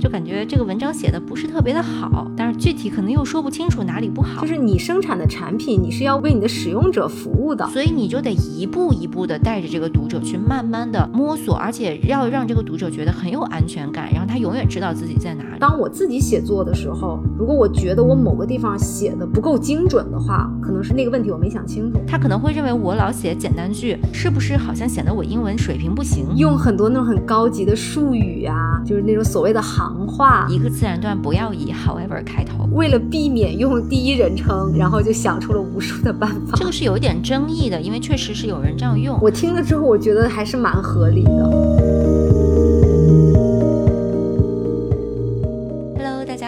就感觉这个文章写的不是特别的好，但是具体可能又说不清楚哪里不好。就是你生产的产品，你是要为你的使用者服务的，所以你就得一步一步的带着这个读者去慢慢的摸索，而且要让这个读者觉得很有安全感，然后他永远知道自己在哪里。当我自己写作的时候，如果我觉得我某个地方写的不够精准的话，可能是那个问题我没想清楚。他可能会认为我老写简单句，是不是好像显得我英文水平不行？用很多那种很高级的术语啊，就是那种所谓的行话。一个自然段不要以 however 开头，为了避免用第一人称，然后就想出了无数的办法。这个是有一点争议的，因为确实是有人这样用。我听了之后，我觉得还是蛮合理的。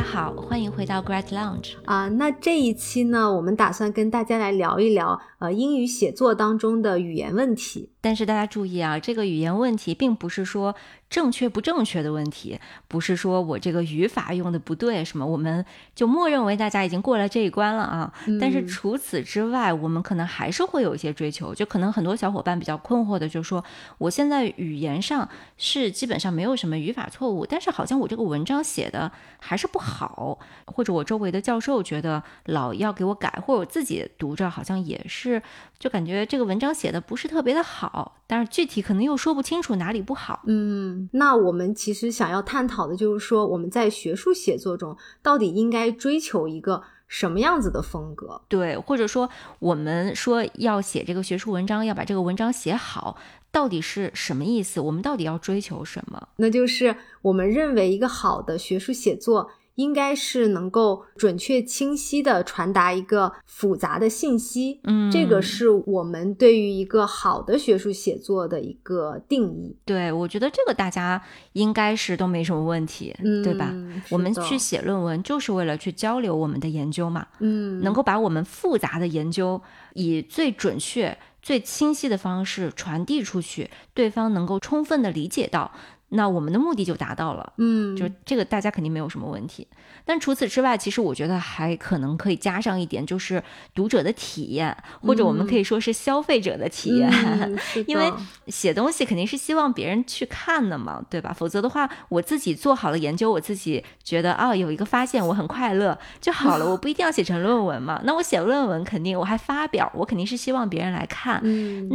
好，欢迎回到 Great Lounge 啊。那这一期呢，我们打算跟大家来聊一聊呃英语写作当中的语言问题。但是大家注意啊，这个语言问题并不是说正确不正确的问题，不是说我这个语法用的不对什么，我们就默认为大家已经过了这一关了啊。但是除此之外，我们可能还是会有一些追求。就可能很多小伙伴比较困惑的，就是说我现在语言上是基本上没有什么语法错误，但是好像我这个文章写的还是不好，或者我周围的教授觉得老要给我改，或者我自己读着好像也是，就感觉这个文章写的不是特别的好。好，但是具体可能又说不清楚哪里不好。嗯，那我们其实想要探讨的就是说，我们在学术写作中到底应该追求一个什么样子的风格？对，或者说我们说要写这个学术文章，要把这个文章写好，到底是什么意思？我们到底要追求什么？那就是我们认为一个好的学术写作。应该是能够准确清晰的传达一个复杂的信息，嗯，这个是我们对于一个好的学术写作的一个定义。对，我觉得这个大家应该是都没什么问题，对吧？我们去写论文就是为了去交流我们的研究嘛，嗯，能够把我们复杂的研究以最准确、最清晰的方式传递出去，对方能够充分的理解到。那我们的目的就达到了，嗯，就这个大家肯定没有什么问题。但除此之外，其实我觉得还可能可以加上一点，就是读者的体验，或者我们可以说是消费者的体验。因为写东西肯定是希望别人去看的嘛，对吧？否则的话，我自己做好了研究，我自己觉得啊有一个发现，我很快乐就好了。我不一定要写成论文嘛。那我写论文肯定我还发表，我肯定是希望别人来看。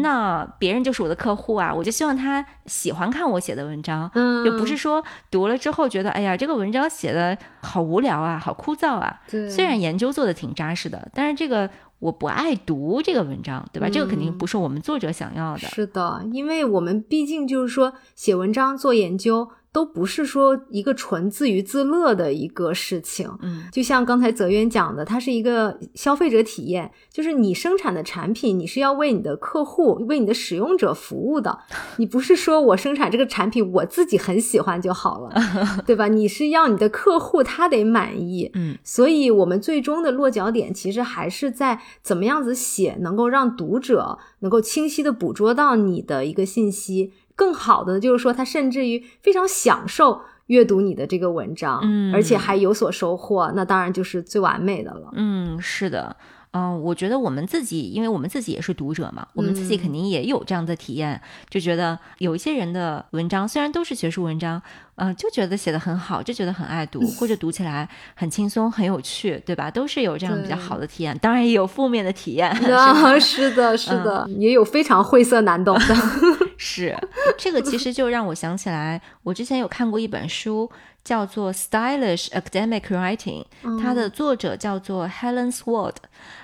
那别人就是我的客户啊，我就希望他喜欢看我写的文章。嗯，就不是说读了之后觉得，哎呀，这个文章写的好无聊啊，好枯燥啊。对，虽然研究做的挺扎实的，但是这个我不爱读这个文章，对吧？这个肯定不是我们作者想要的。是的，因为我们毕竟就是说写文章做研究。都不是说一个纯自娱自乐的一个事情，嗯，就像刚才泽渊讲的，它是一个消费者体验，就是你生产的产品，你是要为你的客户、为你的使用者服务的，你不是说我生产这个产品我自己很喜欢就好了，对吧？你是要你的客户他得满意，嗯，所以我们最终的落脚点其实还是在怎么样子写，能够让读者能够清晰的捕捉到你的一个信息。更好的就是说，他甚至于非常享受阅读你的这个文章，嗯，而且还有所收获，那当然就是最完美的了。嗯，是的。嗯，我觉得我们自己，因为我们自己也是读者嘛，我们自己肯定也有这样的体验，就觉得有一些人的文章虽然都是学术文章，嗯，就觉得写的很好，就觉得很爱读，或者读起来很轻松、很有趣，对吧？都是有这样比较好的体验，当然也有负面的体验。是的，是的，也有非常晦涩难懂的。是这个，其实就让我想起来，我之前有看过一本书。叫做 Stylish Academic Writing，它的作者叫做 Helen Sword。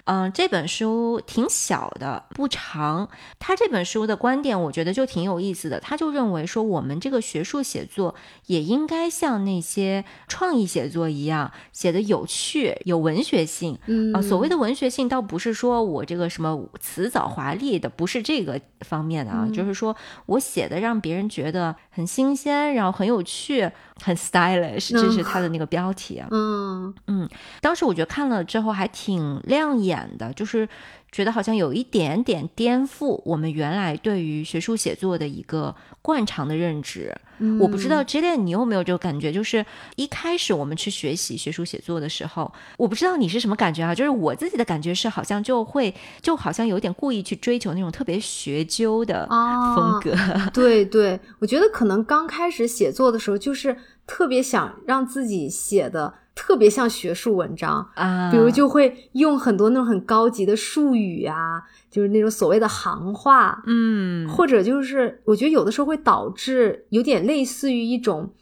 嗯，这本书挺小的，不长。他这本书的观点，我觉得就挺有意思的。他就认为说，我们这个学术写作也应该像那些创意写作一样，写的有趣、有文学性。嗯，啊，所谓的文学性，倒不是说我这个什么辞藻华丽的，不是这个方面的啊，就是说我写的让别人觉得很新鲜，然后很有趣，很 stylish，。这是他的那个标题啊，嗯嗯，当时我觉得看了之后还挺亮眼的，就是觉得好像有一点点颠覆我们原来对于学术写作的一个惯常的认知。我不知道 Jillian 你有没有这个感觉？就是一开始我们去学习学术写作的时候，我不知道你是什么感觉啊？就是我自己的感觉是，好像就会就好像有点故意去追求那种特别学究的风格。对对，我觉得可能刚开始写作的时候就是。特别想让自己写的特别像学术文章。啊，比如就会用很多那种很高级的术语啊，就是那种所谓的行话，嗯，或者就是我觉得有的时候会导致有点类似于一种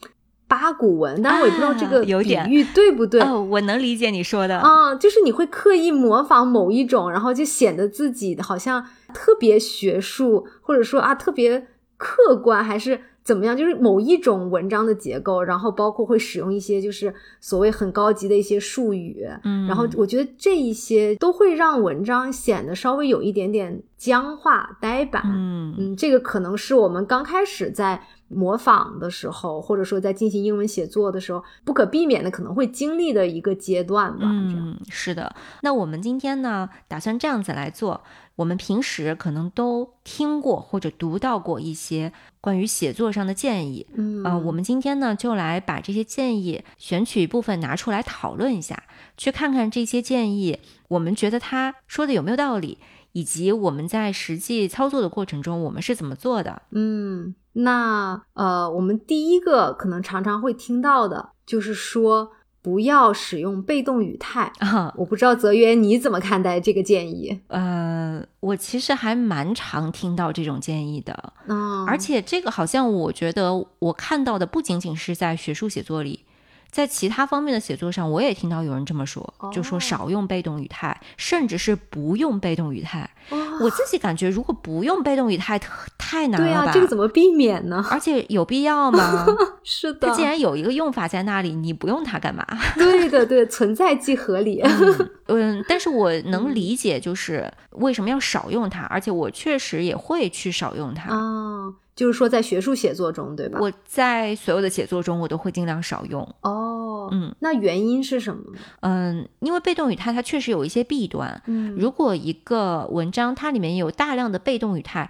八股文，但是我也不知道这个比有点。喻对不对。哦，我能理解你说的。啊，就是你会刻意模仿某一种，然后就显得自己好像特别学术，或者说啊特别客观，还是怎么样？就是某一种文章的结构，然后包括会使用一些就是所谓很高级的一些术语，嗯，然后我觉得这一些都会让文章显得稍微有一点点僵化、呆板。嗯嗯，这个可能是我们刚开始在模仿的时候，或者说在进行英文写作的时候，不可避免的可能会经历的一个阶段吧。嗯，是的。那我们今天呢，打算这样子来做。我们平时可能都听过或者读到过一些关于写作上的建议，嗯呃，我们今天呢就来把这些建议选取一部分拿出来讨论一下，去看看这些建议，我们觉得他说的有没有道理，以及我们在实际操作的过程中我们是怎么做的。嗯，那呃，我们第一个可能常常会听到的就是说不要使用被动语态。啊，我不知道泽源你怎么看待这个建议？呃，我其实还蛮常听到这种建议的，嗯，而且这个好像我觉得我看到的不仅仅是在学术写作里，在其他方面的写作上，我也听到有人这么说，就说哦少用被动语态，甚至是不用被动语态。哇我自己感觉，如果不用被动语态，特太难了吧？对啊，这个怎么避免呢？而且有必要吗？是的它，既然有一个用法在那里，你不用它干嘛？对的，对，存在即合理。嗯，但是我能理解，就是为什么要少用它，而且我确实也会去少用它。啊，就是说在学术写作中，对吧？我在所有的写作中，我都会尽量少用。哦，嗯，那原因是什么呢？嗯，因为被动语态它确实有一些弊端。嗯如果一个文章它里面有大量的被动语态，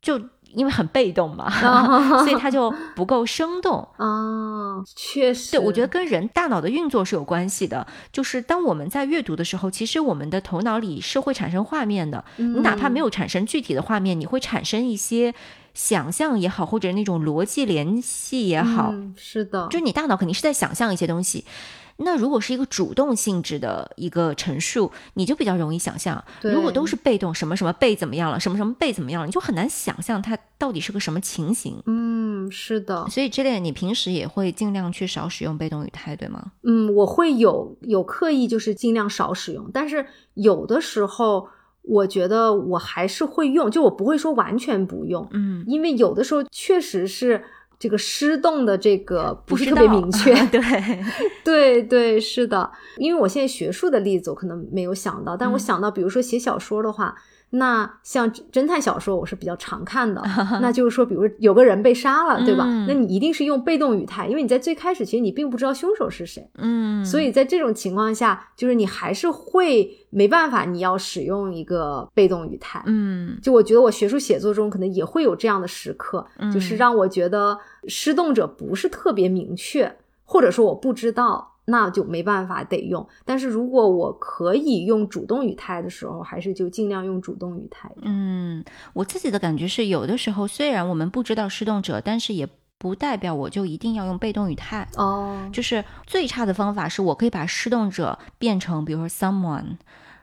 就因为很被动嘛，所以它就不够生动。啊，确实，对，我觉得跟人大脑的运作是有关系的。就是当我们在阅读的时候，其实我们的头脑里是会产生画面的。你哪怕没有有产生具体的画面，你会产生一些想象也好，或者那种逻辑联系也好，嗯是的，就是你大脑肯定是在想象一些东西。那如果是一个主动性质的一个陈述，你就比较容易想象；对如果都是被动，什么什么被怎么样了，什么什么被怎么样了，你就很难想象它到底是个什么情形。嗯，是的，所以这点你平时也会尽量去少使用被动语态，对吗？嗯，我会有有刻意就是尽量少使用，但是有的时候我觉得我还是会用，就我不会说完全不用，嗯，因为有的时候确实是这个失动的这个不是特别明 确，对，对对，是的，因为我现在学术的例子我可能没有想到，但我嗯。想到，比如说写小说的话，那像侦探小说我是比较常看的，那就是说，比如有个人被杀了，对吧？嗯那你一定是用被动语态，因为你在最开始其实你并不知道凶手是谁，嗯，所以在这种情况下，就是你还是会没办法，你要使用一个被动语态。嗯就我觉得我学术写作中可能也会有这样的时刻，嗯就是让我觉得施动者不是特别明确，或者说我不知道，那就没办法得用。但是如果我可以用主动语态的时候，还是就尽量用主动语态。嗯，我自己的感觉是，有的时候虽然我们不知道施动者，但是也不代表我就一定要用被动语态。哦，就是最差的方法是我可以把施动者变成，比如说 someone。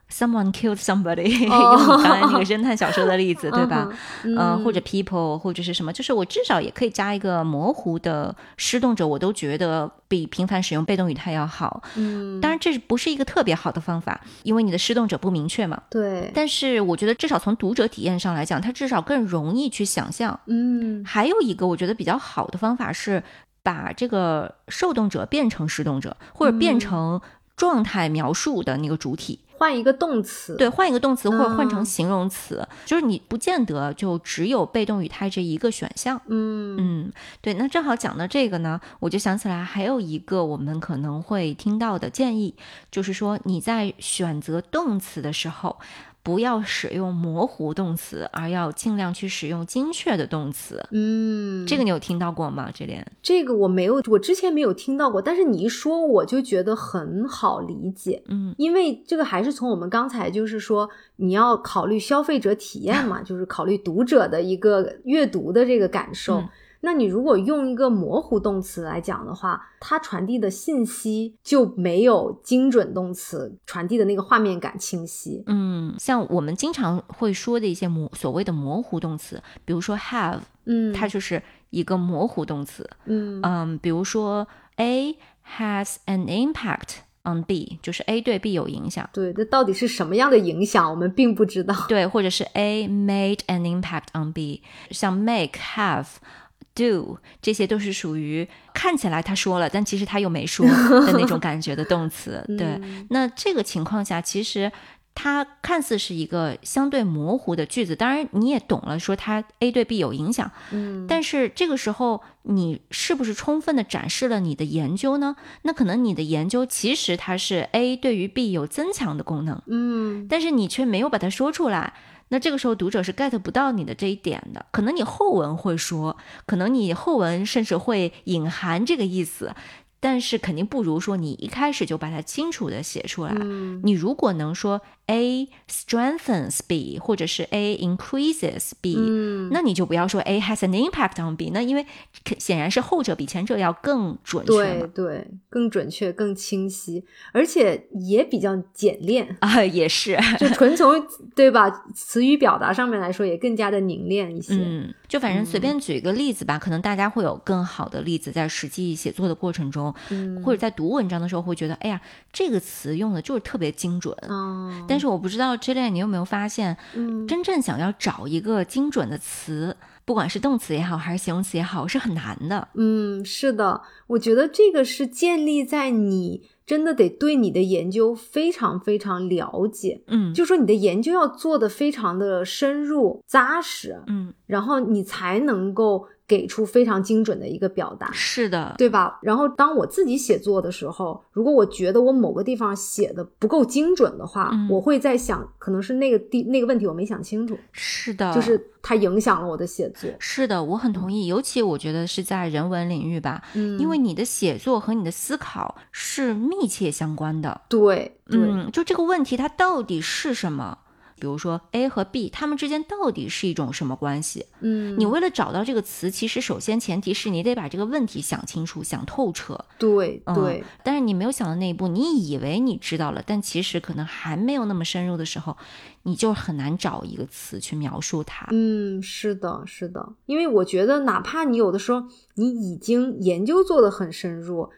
Someone killed somebody，哦用你刚才那个侦探小说的例子，对吧？嗯或者 people，或者是什么，就是我至少也可以加一个模糊的施动者，我都觉得比频繁使用被动语态要好。嗯，当然，这不是一个特别好的方法，因为你的施动者不明确嘛。对，但是我觉得，至少从读者体验上来讲，他至少更容易去想象。嗯还有一个我觉得比较好的方法是，把这个受动者变成施动者，或者变嗯成状态描述的那个主体。换一个动词。对，换一个动词或者换成嗯形容词，就是你不见得就只有被动语态这一个选项。嗯嗯，对，那正好讲到这个呢，我就想起来还有一个我们可能会听到的建议，就是说你在选择动词的时候，不要使用模糊动词，而要尽量去使用精确的动词。嗯，这个你有听到过吗？这点？这个我没有，我之前没有听到过，但是你一说，我就觉得很好理解。嗯因为这个还是从我们刚才就是说，你要考虑消费者体验嘛，就是考虑读者的一个阅读的这个感受。嗯那你如果用一个模糊动词来讲的话，它传递的信息就没有精准动词传递的那个画面感清晰。嗯，像我们经常会说的一些模所谓的模糊动词，比如说 have，嗯，它就是一个模糊动词。嗯嗯，比如说 A has an impact on B，就是 A 对 B 有影响。对，这到底是什么样的影响，我们并不知道。对，或者是 A made an impact on B，像 make、have、do 这些都是属于看起来他说了，但其实他又没说的那种感觉的动词。对，那这个情况下，其实它看似是一个相对模糊的句子，当然你也懂了，说它 A 对 B 有影响。嗯，但是这个时候，你是不是充分的展示了你的研究呢？那可能你的研究其实它是 A 对于 B 有增强的功能，嗯但是你却没有把它说出来。那这个时候读者是 get 不到你的这一点的，可能你后文会说，可能你后文甚至会隐含这个意思，但是肯定不如说你一开始就把它清楚的写出来。嗯你如果能说 A strengthens B，或者是 A increases B，、嗯，那你就不要说 A has an impact on B，那因为可显然是后者比前者要更准确嘛。对对，更准确、更清晰，而且也比较简练。啊，也是，就 纯从对吧词语表达上面来说，也更加的凝练一些。嗯，就反正随便举一个例子吧，可能大家会有更好的例子，在实际写作的过程中，嗯。或者在读文章的时候，会觉得，哎呀，这个词用的就是特别精准。哦，但是我不知道 J 恋你有没有发现，嗯。真正想要找一个精准的词，不管是动词也好，还是形容词也好，是很难的。嗯，是的，我觉得这个是建立在你真的得对你的研究非常非常了解，嗯，就说你的研究要做的非常的深入扎实，嗯，然后你才能够给出非常精准的一个表达。是的，对吧？然后当我自己写作的时候，如果我觉得我某个地方写的不够精准的话，嗯我会在想，可能是那个地那个问题我没想清楚，是的，就是它影响了我的写作。是的，我很同意。尤其我觉得是在人文领域吧，嗯，因为你的写作和你的思考是密切相关的。对对，嗯，就这个问题它到底是什么？比如说 A 和 B，它们之间到底是一种什么关系？嗯，你为了找到这个词，其实首先前提是你得把这个问题想清楚、想透彻。嗯对对，但是你没有想到那一步，你以为你知道了，但其实可能还没有那么深入的时候，你就很难找一个词去描述它。嗯，是的，是的，因为我觉得，哪怕你有的时候你已经研究做得很深入，嗯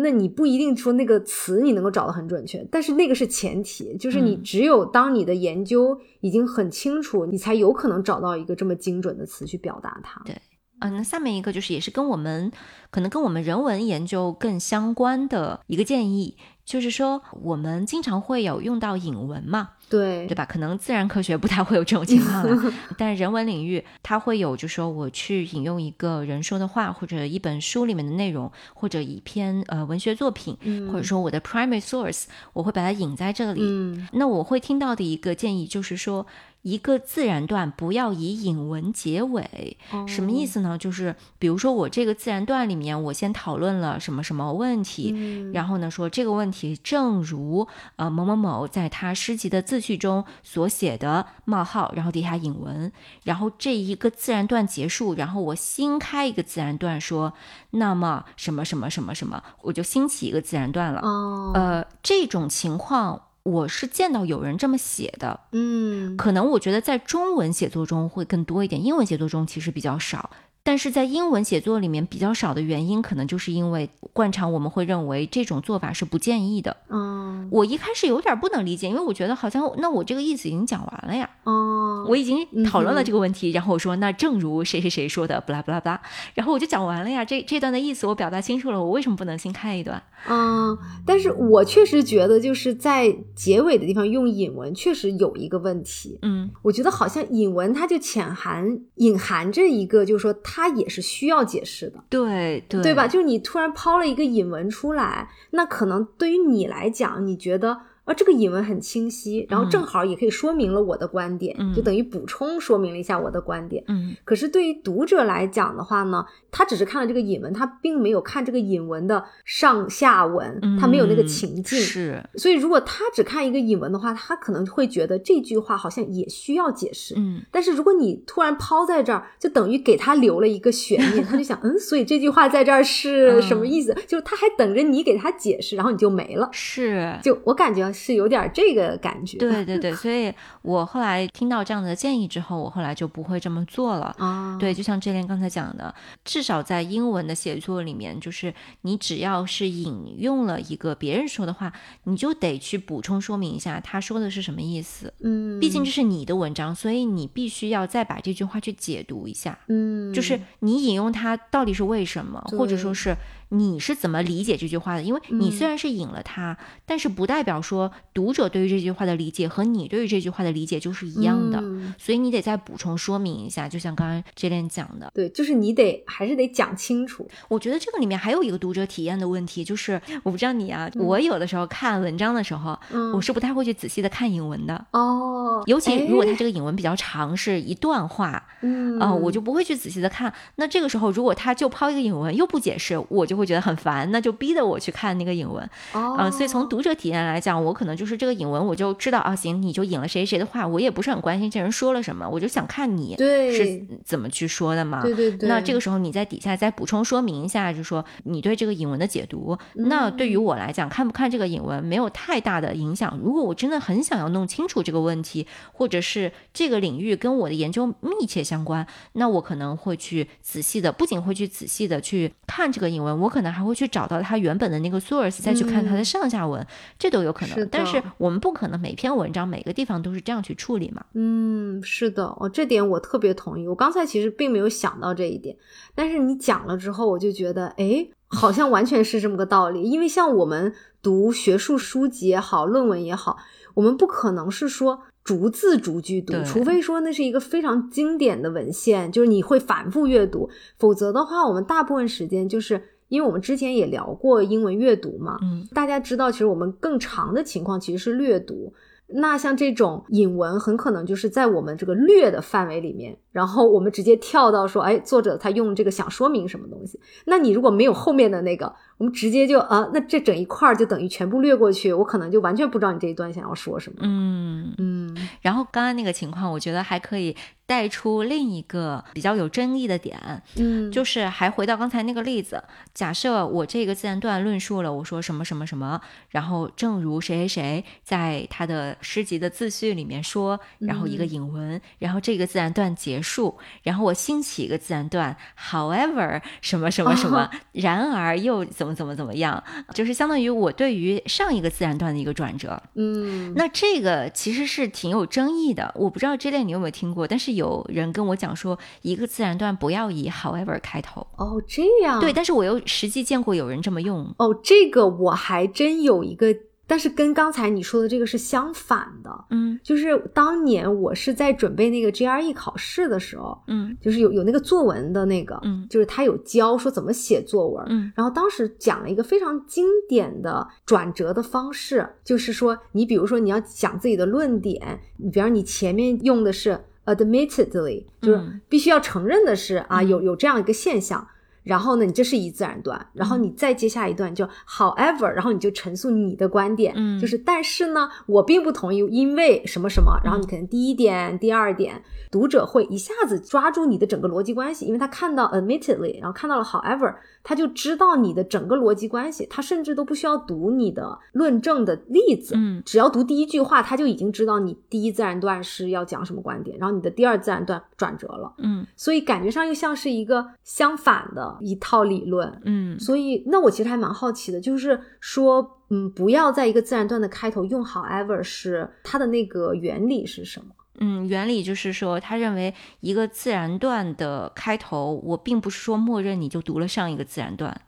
那你不一定说那个词你能够找得很准确，但是那个是前提，就是你嗯只有当你的研究已经很清楚，你才有可能找到一个这么精准的词去表达它。对嗯，那下面一个就是也是跟我们可能跟我们人文研究更相关的一个建议，就是说我们经常会有用到引文嘛，对对吧？可能自然科学不太会有这种情况了，但人文领域它会有，就说我去引用一个人说的话，或者一本书里面的内容，或者一篇呃文学作品，嗯或者说我的 primary source，我会把它引在这里。嗯那我会听到的一个建议就是说，一个自然段不要以引文结尾。什么意思？思呢？就是比如说我这个自然段里面，我先讨论了什么什么问题，嗯然后呢说这个问题正如呃某某某在他诗集的自序中所写的冒号，然后底下引文，然后这一个自然段结束，然后我新开一个自然段说，那么什么什么什么什么，我就新起一个自然段了。哦，呃，这种情况我是见到有人这么写的，嗯可能我觉得在中文写作中会更多一点，英文写作中其实比较少。但是在英文写作里面比较少的原因，可能就是因为惯常我们会认为这种做法是不建议的。嗯我一开始有点不能理解，因为我觉得好像那我这个意思已经讲完了呀，嗯，我已经讨论了这个问题，然后我说那正如谁谁谁说的，不啦不啦不啦，然后我就讲完了呀，这这段的意思我表达清楚了，我为什么不能新开一段？嗯，但是我确实觉得就是在结尾的地方用引文，确实有一个问题。嗯我觉得好像引文它就潜含隐含着一个，就是说它也是需要解释的，对对对吧？就你突然抛了一个引文出来，那可能对于你来讲，你觉得啊，这个引文很清晰，然后正好也可以说明了我的观点，嗯就等于补充说明了一下我的观点。嗯可是对于读者来讲的话呢，他只是看了这个引文，他并没有看这个引文的上下文，他没有那个情境。嗯是，所以，如果他只看一个引文的话，他可能会觉得这句话好像也需要解释。嗯但是如果你突然抛在这儿，就等于给他留了一个悬念，他就想，嗯，所以这句话在这儿是什么意思？就是他还等着你给他解释，然后你就没了。是。就我感觉是有点这个感觉。对对对，所以我后来听到这样的建议之后，我后来就不会这么做了。啊，对，就像这莲刚才讲的，至少在英文的写作里面，就是你只要是引用了一个别人说的话，你就得去补充说明一下他说的是什么意思。嗯，毕竟这是你的文章，所以你必须要再把这句话去解读一下，嗯，就是你引用它到底是为什么，或者说是你是怎么理解这句话的。因为你虽嗯然是引了它，但是不代表说读者对于这句话的理解和你对于这句话的理解就是一样的。嗯所以你得再补充说明一下，就像刚刚 j 莲讲的，对，就是你得还是得讲清楚。我觉得这个里面还有一个读者体验的问题，就是我不知道你啊，我有的时候看文章的时候，嗯我是不太会去仔细的看引文的，哦，尤其如果它哎这个引文比较长，是一段话，嗯啊、我就不会去仔细的看。那这个时候，如果他就抛一个引文又不解释，我就会觉得很烦，那就逼得我去看那个引文。哦，嗯、所以从读者体验来讲，我可能就是这个引文，我就知道啊，行，你就引了谁谁的话，我也不是很关心这人说了什么，我就想看你是怎么去说的嘛。对对对，那这个时候你在底下再补充说明一下，就说你对这个引文的解读。那对嗯于我来讲，看不看这个引文没有太大的影响。如果我真的很想要弄清楚这个问题，或者是这个领域跟我的研究密切相关，那我可能会去仔细的，不仅会去仔细的去看这个引文，我可能还会去找到它原本的那个 source，再去看它的上下文，这都有可能。是但是我们不可能每篇文章每个地方都是这样去处理嘛。嗯，是的，哦，这点我特别同意。我刚才其实并没有想到这一点，但是你讲了之后，我就觉得，哎，好像完全是这么个道理。因为像我们读学术书籍也好，论文也好，我们不可能是说逐字逐句读，除非说那是一个非常经典的文献，就是你会反复阅读，否则的话，我们大部分时间就是。因为我们之前也聊过英文阅读嘛，嗯，大家知道，其实我们更长的情况其实是略读。那像这种引文，很可能就是在我们这个略的范围里面，然后我们直接跳到说，哎，作者他用这个想说明什么东西。那你如果没有后面的那个，我们直接就啊，那这整一块儿就等于全部略过去，我可能就完全不知道你这一段想要说什么。嗯，嗯然后刚刚那个情况，我觉得还可以带出另一个比较有争议的点，嗯，就是还回到刚才那个例子，假设我这个自然段论述了，我说什么什么什么，然后正如谁谁谁在他的诗集的自序里面说，然后一个引文，然后这个自然段结束，然后我兴起一个自然段，however 什么什么什么，然而又怎么怎么怎么样，就是相当于我对于上一个自然段的一个转折。嗯那这个其实是挺有争议的，我不知道这类你有没有听过，但是有人跟我讲说，一个自然段不要以 however 开头。哦这样对，但是我又实际见过有人这么用。哦这个我还真有一个，但是跟刚才你说的这个是相反的。嗯。就是当年我是在准备那个 GRE 考试的时候，嗯。就是有有那个作文的那个，嗯。就是他有教说怎么写作文，嗯。然后当时讲了一个非常经典的转折的方式，就是说你比如说你要讲自己的论点，你比方你前面用的是 admittedly，就是嗯。必须要承认的是啊，嗯。有有这样一个现象。然后呢，你这是一自然段，然后你再接下一段就 however，然后你就陈述你的观点，嗯。就是但是呢，我并不同意，因为什么什么，然后你可能第一点、第二点，读者会一下子抓住你的整个逻辑关系，因为他看到 admittedly，然后看到了 however，他就知道你的整个逻辑关系，他甚至都不需要读你的论证的例子，嗯。只要读第一句话，他就已经知道你第一自然段是要讲什么观点，然后你的第二自然段转折了，嗯。所以感觉上又像是一个相反的一套理论。嗯所以，那我其实还蛮好奇的，就是说，嗯，不要在一个自然段的开头用 however 是它的那个原理是什么？嗯，原理就是说，他认为一个自然段的开头，我并不是说默认你就读了上一个自然段。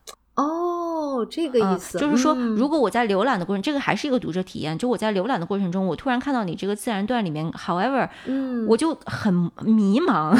哦，这个意呃思，就是说，嗯如果我在浏览的过程，这个还是一个读者体验，就我在浏览的过程中，我突然看到你这个自然段里面，however，嗯，我就很迷茫。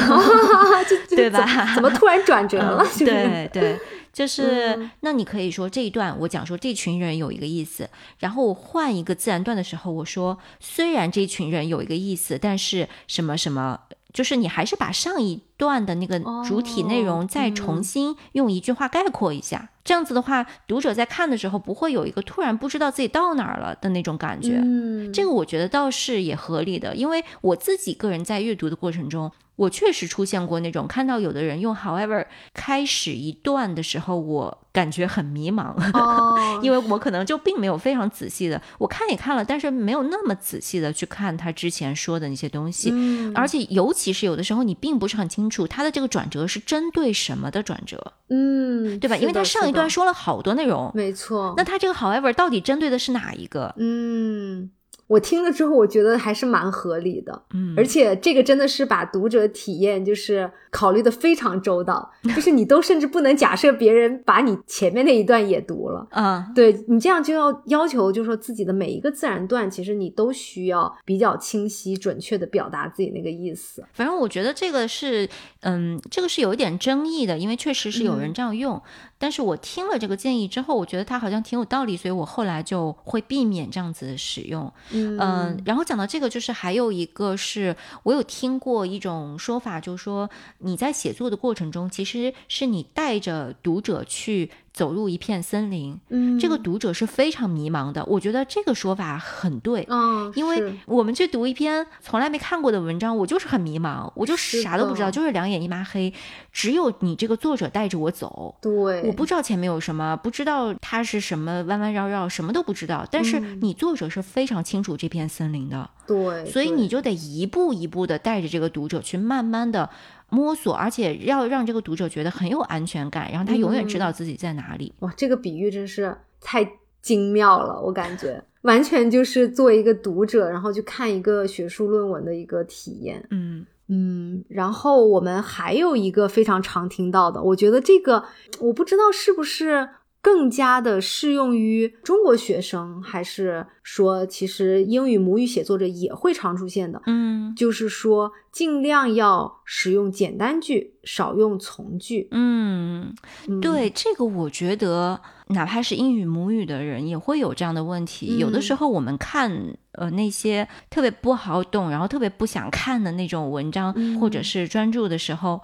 就 就对吧怎怎么突然转折了？嗯对对，就是那你可以说这一段我讲说这群人有一个意思，然后我换一个自然段的时候，我说虽然这群人有一个意思，但是什么什么。就是你还是把上一段的那个主体内容再重新用一句话概括一下，这样子的话，读者在看的时候不会有一个突然不知道自己到哪儿了的那种感觉。嗯，这个我觉得倒是也合理的，因为我自己个人在阅读的过程中。我确实出现过那种看到有的人用 however 开始一段的时候，我感觉很迷茫，因为我可能就并没有非常仔细的，我看也看了，但是没有那么仔细的去看他之前说的那些东西，而且尤其是有的时候你并不是很清楚他的这个转折是针对什么的转折，嗯，对吧？因为他上一段说了好多内容，没错，那他这个 however 到底针对的是哪一个？嗯。我听了之后，我觉得还是蛮合理的，嗯，而且这个真的是把读者体验就是考虑的非常周到，就是你都甚至不能假设别人把你前面那一段也读了，啊，对你这样就要要求，就是说自己的每一个自然段，其实你都需要比较清晰、准确的表达自己那个意思。反正我觉得这个是，嗯，这个是有一点争议的，因为确实是有人这样用。但是我听了这个建议之后，我觉得它好像挺有道理，所以我后来就会避免这样子的使用。嗯，然后讲到这个，就是还有一个是我有听过一种说法，就是说你在写作的过程中，其实是你带着读者去。走入一片森林，嗯，这个读者是非常迷茫的。我觉得这个说法很对，嗯，因为我们去读一篇从来没看过的文章，我就是很迷茫，我就啥都不知道，就是两眼一抹黑。只有你这个作者带着我走，对，我不知道前面有什么，不知道它是什么弯弯绕绕，什么都不知道。但是你作者是非常清楚这片森林的，对，所以你就得一步一步的带着这个读者去慢慢的。摸索，而且要让这个读者觉得很有安全感，然后他永远知道自己在哪里。哇，这个比喻真是太精妙了，我感觉完全就是做一个读者，然后去看一个学术论文的一个体验。嗯嗯，然后我们还有一个非常常听到的，我觉得这个我不知道是不是。更加的适用于中国学生，还是说其实英语母语写作者也会常出现的？嗯，就是说尽量要使用简单句，少用从句。嗯，对，这个我觉得哪怕是英语母语的人也会有这样的问题。有的时候我们看呃那些特别不好懂，然后特别不想看的那种文章，或者是专注的时候。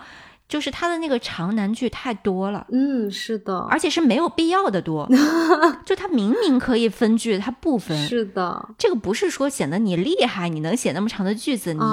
就是他的那个长难句太多了，嗯，是的，而且是没有必要的多，就他明明可以分句，他不分，是的，这个不是说显得你厉害，你能写那么长的句子，你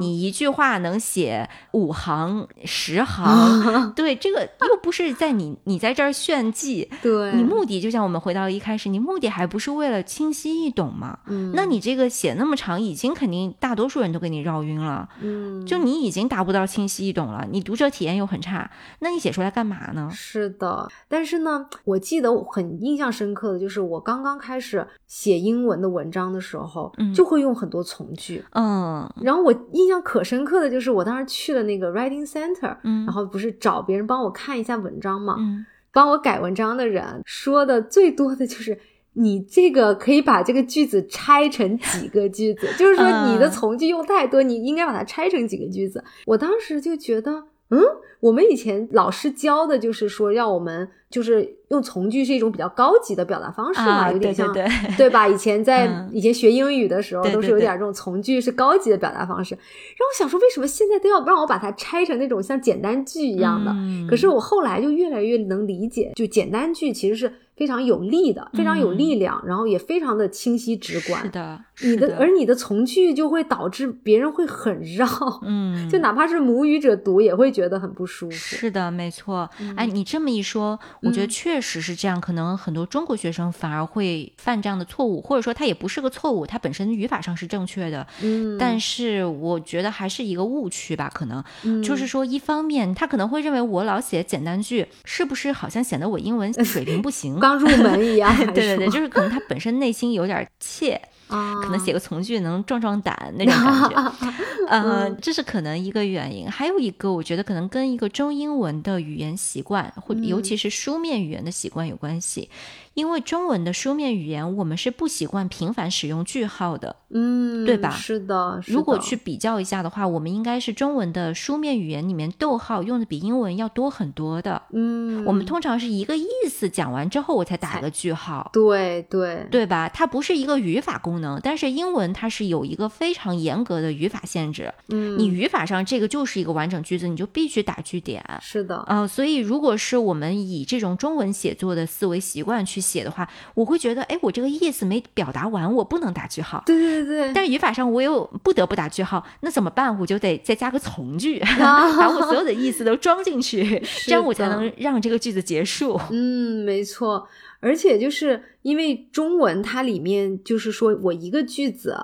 你一句话能写五行十行，对，这个又不是在你你在这儿炫技，对，你目的就像我们回到一开始，你目的还不是为了清晰易懂吗？嗯，那你这个写那么长，已经肯定大多数人都给你绕晕了，嗯，就你已经达不到清晰易懂了，你读者体验。又很差，那你写出来干嘛呢？是的，但是呢，我记得很印象深刻的就是我刚刚开始写英文的文章的时候，就会用很多从句，嗯，然后我印象可深刻的就是我当时去了那个 writing center，嗯，然后不是找别人帮我看一下文章嘛，嗯，帮我改文章的人说的最多的就是你这个可以把这个句子拆成几个句子，就是说你的从句用太多，你应该把它拆成几个句子。我当时就觉得。嗯，我们以前老师教的就是说，让我们就是用从句是一种比较高级的表达方式嘛，有点像，对吧？以前在以前学英语的时候，都是有点这种从句是高级的表达方式。然后我想说，为什么现在都要让我把它拆成那种像简单句一样的？可是我后来就越来越能理解，就简单句其实是。非常有力的，非常有力量，然后也非常的清晰直观。是的，你的而你的从句就会导致别人会很绕，嗯，就哪怕是母语者读也会觉得很不舒服。是的，没错。哎，你这么一说，我觉得确实是这样。可能很多中国学生反而会犯这样的错误，或者说他也不是个错误，他本身语法上是正确的。嗯，但是我觉得还是一个误区吧。可能就是说，一方面他可能会认为我老写简单句，是不是好像显得我英文水平不行？刚入门一样，对对对，就是可能他本身内心有点怯，可能写个从句能壮壮胆那种感觉，呃，这是可能一个原因。还有一个，我觉得可能跟一个中英文的语言习惯，或尤其是书面语言的习惯有关系。因为中文的书面语言，我们是不习惯频繁使用句号的，嗯，对吧是的，是如果去比较一下的话，我们应该是中文的书面语言里面逗号用的比英文要多很多的。嗯，我们通常是一个意思讲完之后，我才打个句号。对对对吧？它不是一个语法功能，但是英文它是有一个非常严格的语法限制。嗯，你语法上这个就是一个完整句子，你就必须打句点。是的，呃，所以如果是我们以这种中文写作的思维习惯去写的话，我会觉得，哎，我这个意思没表达完，我不能打句号。对对对但是语法上我又不得不打句号，那怎么办？我就得再加个从句，啊把我所有的意思都装进去，这样我才能让这个句子结束。嗯，没错，而且就是因为中文它里面就是说我一个句子，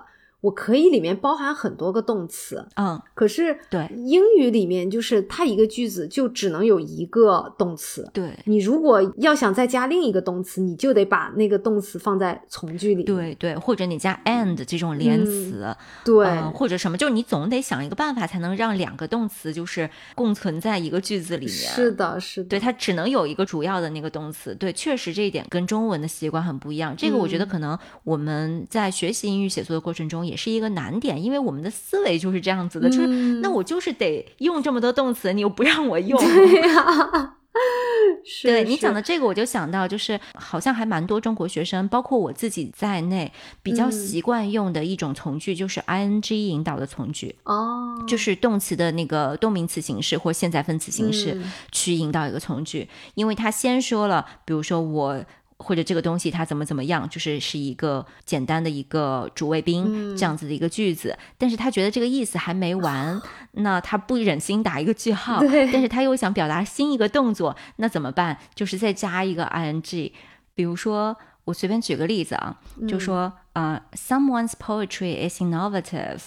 我可以里面包含很多个动词，嗯，可是对英语里面就是它一个句子就只能有一个动词。对你如果要想再加另一个动词，你就得把那个动词放在从句里。对对，或者你加 and 这种连词，嗯对、呃或者什么，就是你总得想一个办法，才能让两个动词就是共存在一个句子里面。是的，是的，对，它只能有一个主要的那个动词。对，确实这一点跟中文的习惯很不一样。这个我觉得嗯可能我们在学习英语写作的过程中也是一个难点，因为我们的思维就是这样子的，就是嗯。那我就是得用这么多动词，你又不让我用。对呀、是对你讲的，这个，我就想到，就是好像还蛮多中国学生，包括我自己在内，比较嗯。习惯用的一种从句，就是 ing 引导的从句，哦，就是动词的那个动名词形式或现在分词形式嗯。去引导一个从句，因为他先说了，比如说我。或者这个东西它怎么怎么样，就是是一个简单的一个主谓宾、嗯这样子的一个句子，但是他觉得这个意思还没完，那他不忍心打一个句号，但是他又想表达新一个动作，那怎么办？就是再加一个 ing，比如说我随便举个例子啊，就说啊、s o m e o n e s poetry is innovative。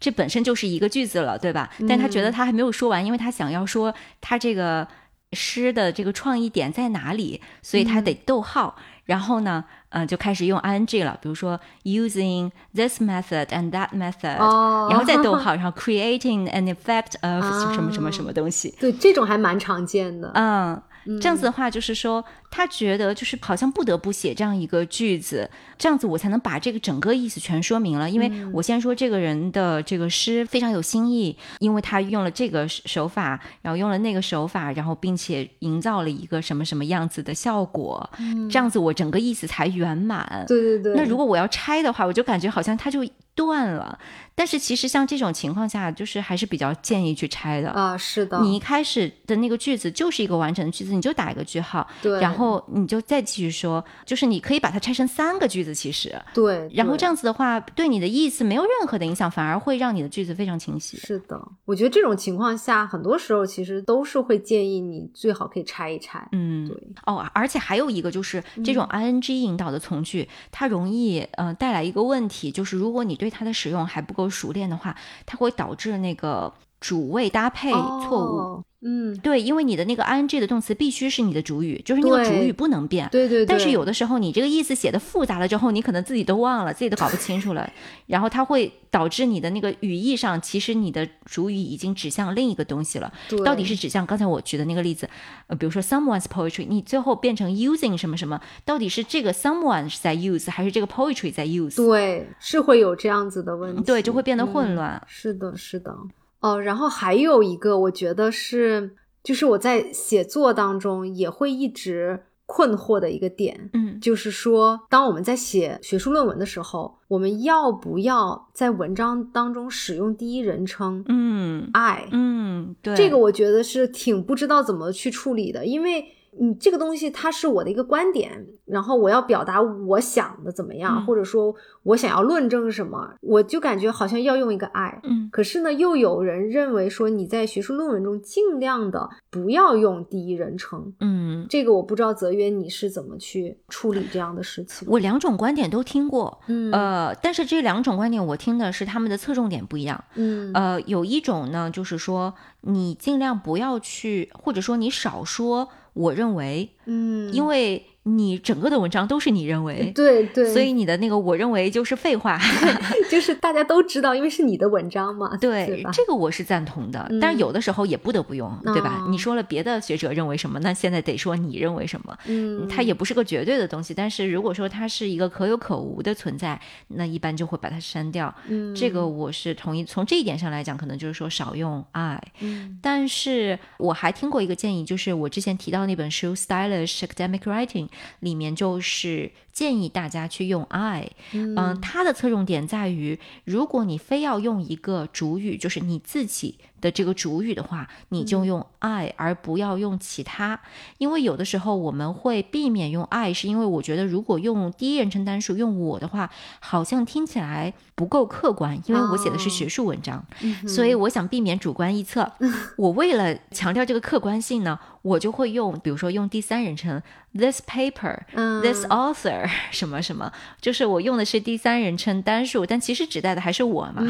这本身就是一个句子了，对吧？但他觉得他还没有说完，因为他想要说他这个诗的这个创意点在哪里，所以它得逗号。然后呢，嗯、就开始用 ing 了，比如说 using this method and that method，、哦，然后再逗 号，然后 creating an effect of 啊什么什么什么东西。对，这种还蛮常见的。嗯，这样子的话，就是说，他觉得就是好像不得不写这样一个句子，这样子我才能把这个整个意思全说明了。因为我先说这个人的这个诗非常有新意，因为他用了这个手法，然后用了那个手法，然后并且营造了一个什么什么样子的效果，这样子我整个意思才圆满。对对对，那如果我要拆的话，我就感觉好像它就断了。但是其实像这种情况下，就是还是比较建议去拆的。啊，是的，你一开始的那个句子就是一个完整的句子，你就打一个句号，对，然后你就再继续说，就是你可以把它拆成三个句子，其实，对，对然后这样子的话，对你的意思没有任何的影响，反而会让你的句子非常清晰。是的，我觉得这种情况下，很多时候其实都是会建议你最好可以拆一拆。嗯，对，哦，而且还有一个就是这种 ing 引导的从句，它容易呃带来一个问题，就是如果你对它的使用还不够熟练的话，它会导致那个主谓搭配错误。哦嗯，对，因为你的那个 ing 的动词必须是你的主语，就是那个主语不能变。对对对。但是有的时候你这个意思写的复杂了之后，你可能自己都忘了，自己都搞不清楚了，然后它会导致你的那个语义上，其实你的主语已经指向另一个东西了。对到底是指向刚才我举的那个例子，呃，比如说 someone's poetry，你最后变成 using 什么什么，到底是这个 someone 是在 use 还是这个 poetry 在 use？对，是会有这样子的问题，对，就会变得混嗯乱。是的，是的。哦，然后还有一个，我觉得是，就是我在写作当中也会一直困惑的一个点，嗯就是说，当我们在写学术论文的时候，我们要不要在文章当中使用第一人称嗯 I？、嗯，对，这个我觉得是挺不知道怎么去处理的，因为你这个东西它是我的一个观点，然后我要表达我想的怎么样，嗯或者说我想要论证什么，我就感觉好像要用一个 I。嗯可是呢，又有人认为说你在学术论文中尽量的不要用第一人称，嗯，这个我不知道泽约你是怎么去处理这样的事情。我两种观点都听过，嗯呃，但是这两种观点我听的是他们的侧重点不一样。嗯呃，有一种呢，就是说你尽量不要去，或者说你少说。我认为，嗯，因为你整个的文章都是你认为，对对，所以你的那个我认为就是废话 就是大家都知道，因为是你的文章嘛，对，这个我是赞同的，但是有的时候也不得不用，对吧？你说了别的学者认为什么，那现在得说你认为什么，嗯，它也不是个绝对的东西，但是如果说它是一个可有可无的存在，那一般就会把它删掉，嗯，这个我是同意。从这一点上来讲，可能就是说少用 I，嗯，但是我还听过一个建议，就是我之前提到那本书《Stylish Academic Writing》。里面就是建议大家去用 I，嗯，它的侧重点在于，如果你非要用一个主语，就是你自己。的这个主语的话，你就用 I，而不要用其他，因为有的时候我们会避免用 I，是因为我觉得如果用第一人称单数用我的话，好像听起来不够客观，因为我写的是学术文章，所以我想避免主观臆测。我为了强调这个客观性呢，我就会用，比如说用第三人称 this paper，this author 什么什么，就是我用的是第三人称单数，但其实指代的还是我嘛，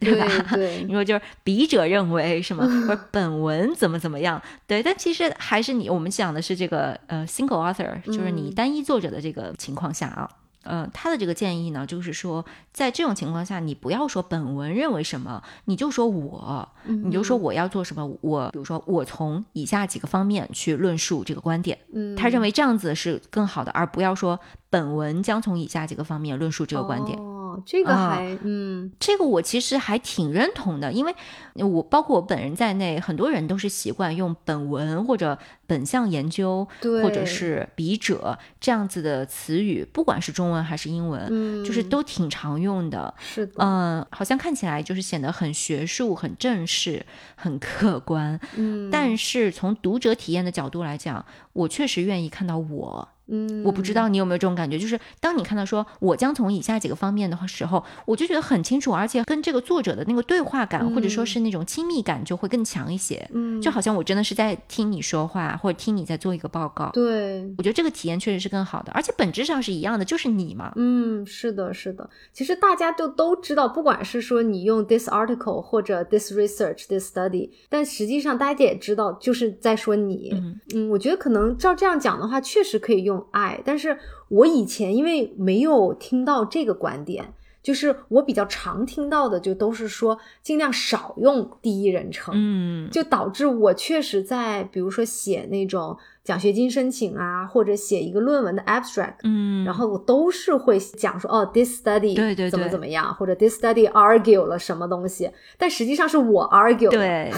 对吧？对，你说就是笔者。认为什么？或者本文怎么怎么样？对，但其实还是你，我们讲的是这个呃，single author，就是你单一作者的这个情况下啊。嗯，他的这个建议呢，就是说，在这种情况下，你不要说本文认为什么，你就说我，你就说我要做什么。我比如说，我从以下几个方面去论述这个观点。嗯，他认为这样子是更好的，而不要说本文将从以下几个方面论述这个观点。哦，这个还嗯，这个我其实还挺认同的，因为我包括我本人在内，很多人都是习惯用本文或者本项研究，或者是笔者这样子的词语，不管是中文。文还是英文，嗯，就是都挺常用的，是的，嗯，好像看起来就是显得很学术、很正式、很客观，嗯，但是从读者体验的角度来讲，我确实愿意看到我。嗯，我不知道你有没有这种感觉，就是当你看到说我将从以下几个方面的话时候，我就觉得很清楚，而且跟这个作者的那个对话感或者说是那种亲密感就会更强一些。嗯，就好像我真的是在听你说话，或者听你在做一个报告。对，我觉得这个体验确实是更好的，而且本质上是一样的，就是你嘛。嗯，是的，是的。其实大家就都知道，不管是说你用 this article 或者 this research this study，但实际上大家也知道，就是在说你。嗯，我觉得可能照这样讲的话，确实可以用。用爱，但是我以前因为没有听到这个观点，就是我比较常听到的，就都是说尽量少用第一人称，嗯，就导致我确实在比如说写那种。奖学金申请啊，或者写一个论文的 abstract，嗯，然后我都是会讲说，哦，this study 对对怎么怎么样，或者 this study argue 了什么东西，但实际上是我 argue，对，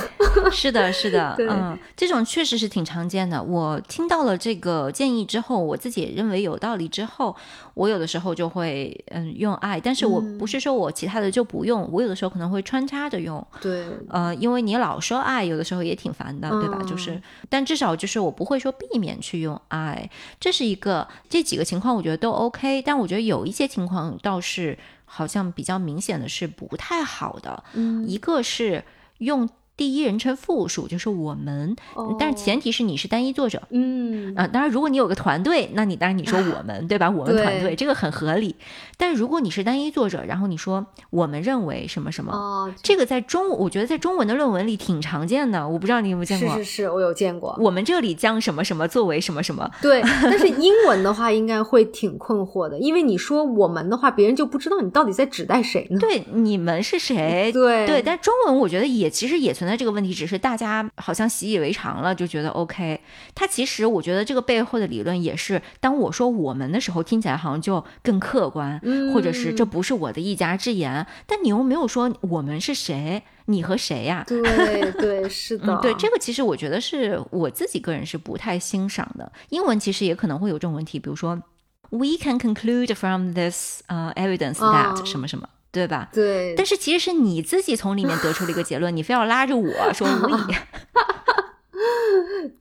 是的，是的，嗯，这种确实是挺常见的。我听到了这个建议之后，我自己也认为有道理之后，我有的时候就会嗯用 I，但是我不是说我其他的就不用，我有的时候可能会穿插着用，对，呃，因为你老说 I，有的时候也挺烦的，对吧？就是，但至少就是我不会说。避免去用 I，这是一个这几个情况，我觉得都 OK。但我觉得有一些情况倒是好像比较明显的是不太好的。嗯，一个是用。第一人称复数就是我们，但是前提是你是单一作者。嗯啊，当然，如果你有个团队，那你当然你说我们 对吧？我们团队这个很合理。但是如果你是单一作者，然后你说我们认为什么什么，这个在中我觉得在中文的论文里挺常见的。我不知道你有没有见过？是是是，我有见过。我们这里将什么什么作为什么什么。对，但是英文的话应该会挺困惑的，因为你说我们的话，别人就不知道你到底在指代谁呢？对，你们是谁？对对，但中文我觉得也其实也存。那这个问题只是大家好像习以为常了，就觉得 OK。它其实我觉得这个背后的理论也是，当我说我们的时候，听起来好像就更客观，或者是这不是我的一家之言。但你又没有说我们是谁，你和谁呀？对 对，是的。对这个其实我觉得是我自己个人是不太欣赏的。英文其实也可能会有这种问题，比如说 We can conclude from this 呃 evidence that 什么什么。对吧？对，但是其实是你自己从里面得出了一个结论，你非要拉着我说 we。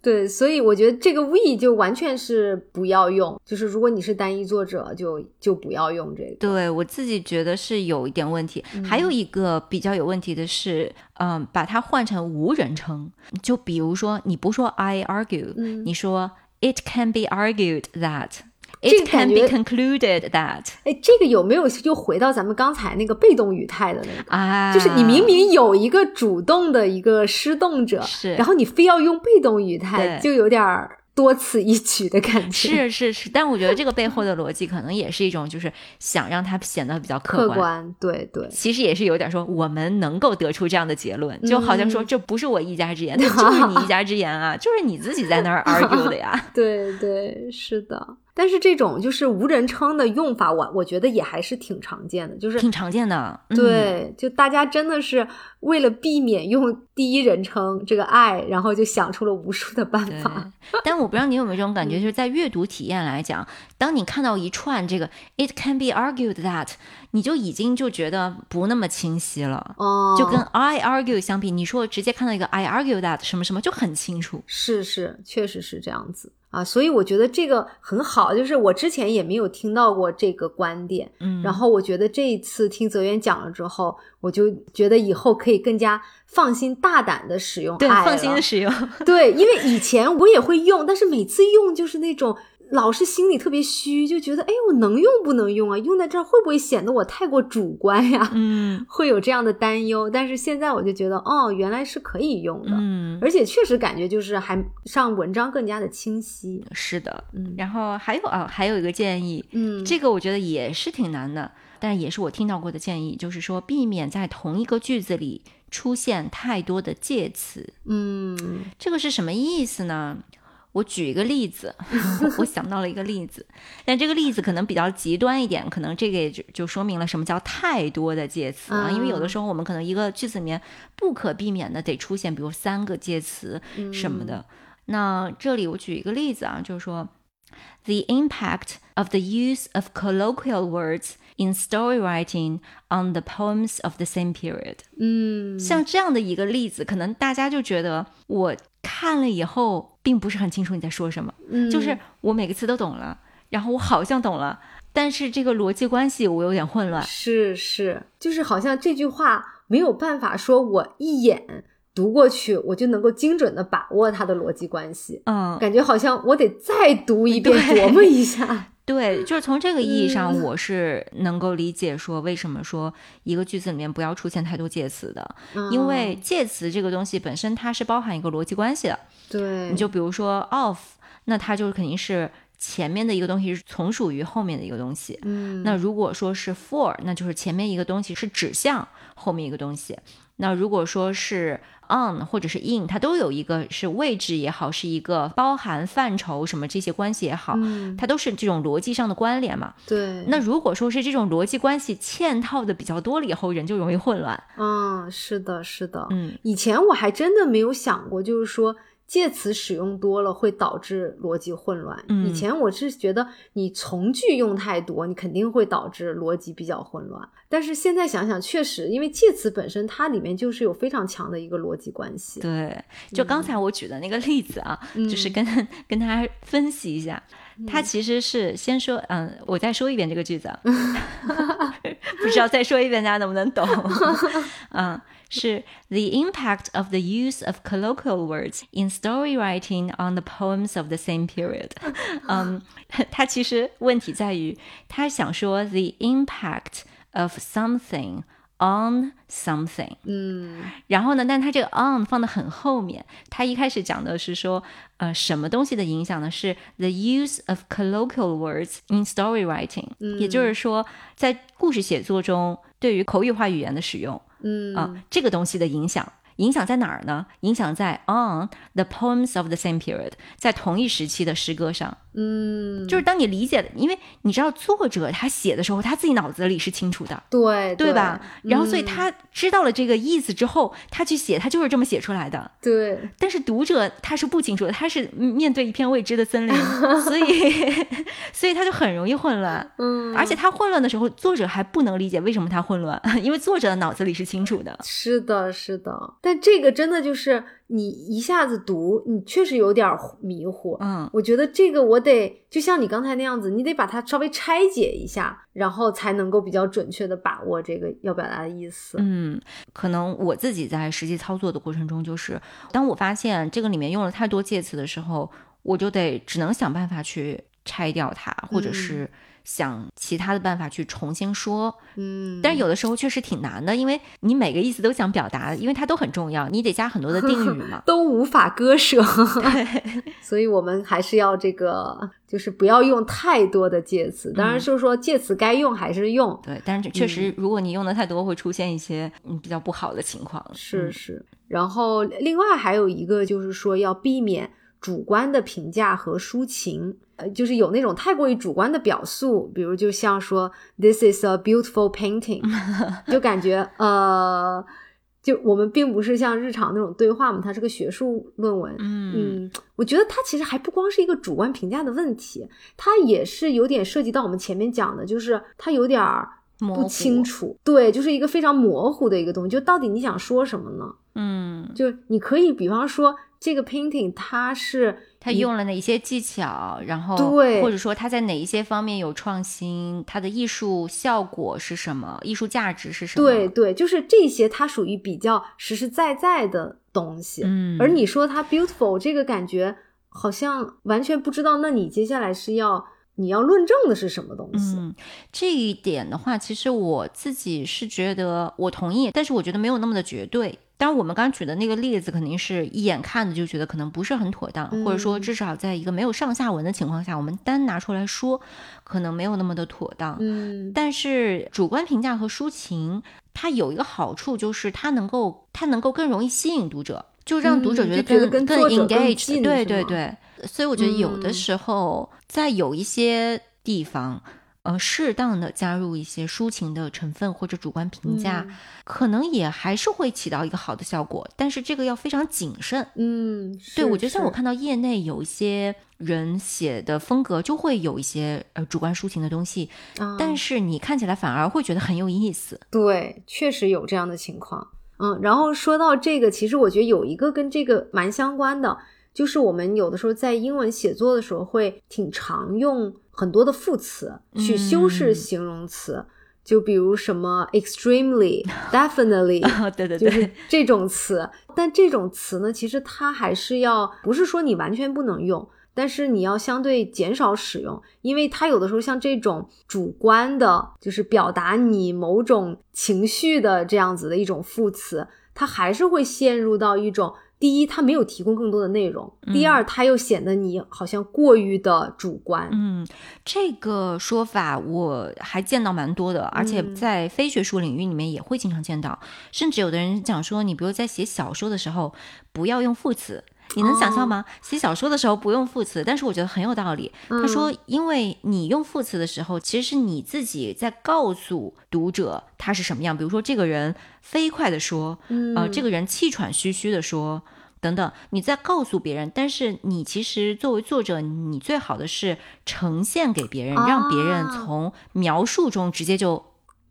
对，所以我觉得这个 we 就完全是不要用，就是如果你是单一作者，就就不要用这个。对我自己觉得是有一点问题，还有一个比较有问题的是，嗯，把它换成无人称，就比如说你不说 I argue，你说 it can be argued that。It can be concluded that，哎，这个有没有就回到咱们刚才那个被动语态的那个啊？就是你明明有一个主动的一个施动者，是，然后你非要用被动语态，就有点儿。多此一举的感觉。是是是，但我觉得这个背后的逻辑可能也是一种，就是想让它显得比较客观。对对，其实也是有点说，我们能够得出这样的结论，就好像说这不是我一家之言，那就是你一家之言啊，就是你自己在那儿 argue 的呀。对对，是的。但是这种就是无人称的用法，我我觉得也还是挺常见的，就是挺常见的。对，就大家真的是为了避免用第一人称这个爱，然后就想出了无数的办法。但我不知道你有没有这种感觉，就是在阅读体验来讲，当你看到一串这个 "it can be argued that"，你就已经就觉得不那么清晰了。哦，就跟 "I argue" 相比，你说直接看到一个 "I argue that" 什么什么就很清楚。是是，确实是这样子。啊，所以我觉得这个很好，就是我之前也没有听到过这个观点，嗯，然后我觉得这一次听泽源讲了之后，我就觉得以后可以更加放心大胆的使用，对，放心的使用，对，因为以前我也会用，但是每次用就是那种。老是心里特别虚，就觉得哎，我能用不能用啊？用在这儿会不会显得我太过主观呀？嗯，会有这样的担忧。但是现在我就觉得，哦，原来是可以用的，嗯，而且确实感觉就是还让文章更加的清晰。是的，嗯。然后还有啊，还有一个建议，嗯，这个我觉得也是挺难的，但也是我听到过的建议，就是说避免在同一个句子里出现太多的介词。嗯，这个是什么意思呢？我举一个例子，我想到了一个例子，但这个例子可能比较极端一点，可能这个也就就说明了什么叫太多的介词啊。因为有的时候我们可能一个句子里面不可避免的得出现，比如三个介词什么的。那这里我举一个例子啊，就是说，the impact of the use of colloquial words in story writing on the poems of the same period。嗯，像这样的一个例子，可能大家就觉得我。看了以后，并不是很清楚你在说什么，就是我每个词都懂了，然后我好像懂了，但是这个逻辑关系我有点混乱。是是，就是好像这句话没有办法说，我一眼读过去，我就能够精准的把握它的逻辑关系。嗯，感觉好像我得再读一遍，琢磨一下。对，就是从这个意义上，我是能够理解说为什么说一个句子里面不要出现太多介词的，因为介词这个东西本身它是包含一个逻辑关系的。对，你就比如说 of，那它就是肯定是前面的一个东西是从属于后面的一个东西。嗯，那如果说是 for，那就是前面一个东西是指向后面一个东西。那如果说是 on 或者是 in，它都有一个是位置也好，是一个包含范畴什么这些关系也好，它都是这种逻辑上的关联嘛。对。那如果说是这种逻辑关系嵌套的比较多了以后，人就容易混乱。嗯，是的，是的。嗯，以前我还真的没有想过，就是说。介词使用多了会导致逻辑混乱。以前我是觉得你从句用太多，你肯定会导致逻辑比较混乱。但是现在想想，确实，因为介词本身它里面就是有非常强的一个逻辑关系。对，就刚才我举的那个例子啊，就是跟 跟大家分析一下，它其实是先说，嗯，我再说一遍这个句子 不知道再说一遍大家能不能懂？嗯。是 the impact of the use of colloquial words in story writing on the poems of the same period。嗯，他其实问题在于，他想说 the impact of something on something。嗯，然后呢，但他这个 on 放的很后面，他一开始讲的是说，呃，什么东西的影响呢？是 the use of colloquial words in story writing。嗯，也就是说，在故事写作中，对于口语化语言的使用。 嗯啊，这个东西的影响，影响在哪儿呢？影响在 on the poems of the same period，在同一时期的诗歌上。嗯，就是当你理解的，因为你知道作者他写的时候，他自己脑子里是清楚的，对对吧？然后所以他知道了这个意思之后，他去写，他就是这么写出来的。对。但是读者他是不清楚的，他是面对一片未知的森林，所以 所以他就很容易混乱。嗯。而且他混乱的时候，作者还不能理解为什么他混乱，因为作者的脑子里是清楚的。是的，是的。但这个真的就是你一下子读，你确实有点迷糊。嗯，我觉得这个我。得就像你刚才那样子，你得把它稍微拆解一下，然后才能够比较准确的把握这个要表达的意思。嗯，可能我自己在实际操作的过程中，就是当我发现这个里面用了太多介词的时候，我就得只能想办法去拆掉它，或者是想其他的办法去重新说。嗯，但是有的时候确实挺难的，因为你每个意思都想表达，因为它都很重要，你得加很多的定语嘛，都无法割舍。对，所以我们还是要这个，就是不要用太多的介词。当然，就是说介词该用还是用。对，但是确实，如果你用的太多，会出现一些嗯比较不好的情况。是是。然后另外还有一个就是说要避免主观的评价和抒情。呃，就是有那种太过于主观的表述，比如就像说 “This is a beautiful painting”，就感觉呃，就我们并不是像日常那种对话嘛，它是个学术论文。嗯，我觉得它其实还不光是一个主观评价的问题，它也是有点涉及到我们前面讲的，就是它有点儿不清楚，对，就是一个非常模糊的一个东西，就到底你想说什么呢？嗯，就你可以比方说这个 painting 它是。它用了哪一些技巧，然后对，或者说它在哪一些方面有创新，它的艺术效果是什么，艺术价值是什么？对对，就是这些，它属于比较实实在在的东西。嗯，而你说它 beautiful，这个感觉好像完全不知道。那你接下来是要你要论证的是什么东西？嗯，这一点的话，其实我自己是觉得我同意，但是我觉得没有那么的绝对。当然，我们刚举的那个例子肯定是一眼看的就觉得可能不是很妥当，或者说至少在一个没有上下文的情况下，我们单拿出来说，可能没有那么的妥当。嗯，但是主观评价和抒情，它有一个好处就是它能够它能够更容易吸引读者，就让读者觉得更更 engage。对对对，所以我觉得有的时候在有一些地方。呃，适当的加入一些抒情的成分或者主观评价，可能也还是会起到一个好的效果。但是这个要非常谨慎。嗯，对，我觉得像我看到业内有一些人写的风格，就会有一些呃主观抒情的东西，但是你看起来反而会觉得很有意思。对，确实有这样的情况。嗯，然后说到这个，其实我觉得有一个跟这个蛮相关的，就是我们有的时候在英文写作的时候会挺常用。很多的副词去修饰形容词，就比如什么 extremely、definitely，对对对，就是这种词。但这种词呢，其实它还是要不是说你完全不能用，但是你要相对减少使用，因为它有的时候像这种主观的，就是表达你某种情绪的这样子的一种副词，它还是会陷入到一种。第一，他没有提供更多的内容；第二，他又显得你好像过于的主观。嗯，这个说法我还见到蛮多的，而且在非学术领域里面也会经常见到。甚至有的人讲说，你比如在写小说的时候，不要用副词。你能想象吗？写小说的时候不用副词，但是我觉得很有道理。他说，因为你用副词的时候，其实是你自己在告诉读者他是什么样。比如说，这个人飞快的说，啊，这个人气喘吁吁的说，等等，你在告诉别人。但是你其实作为作者，你最好的是呈现给别人，让别人从描述中直接就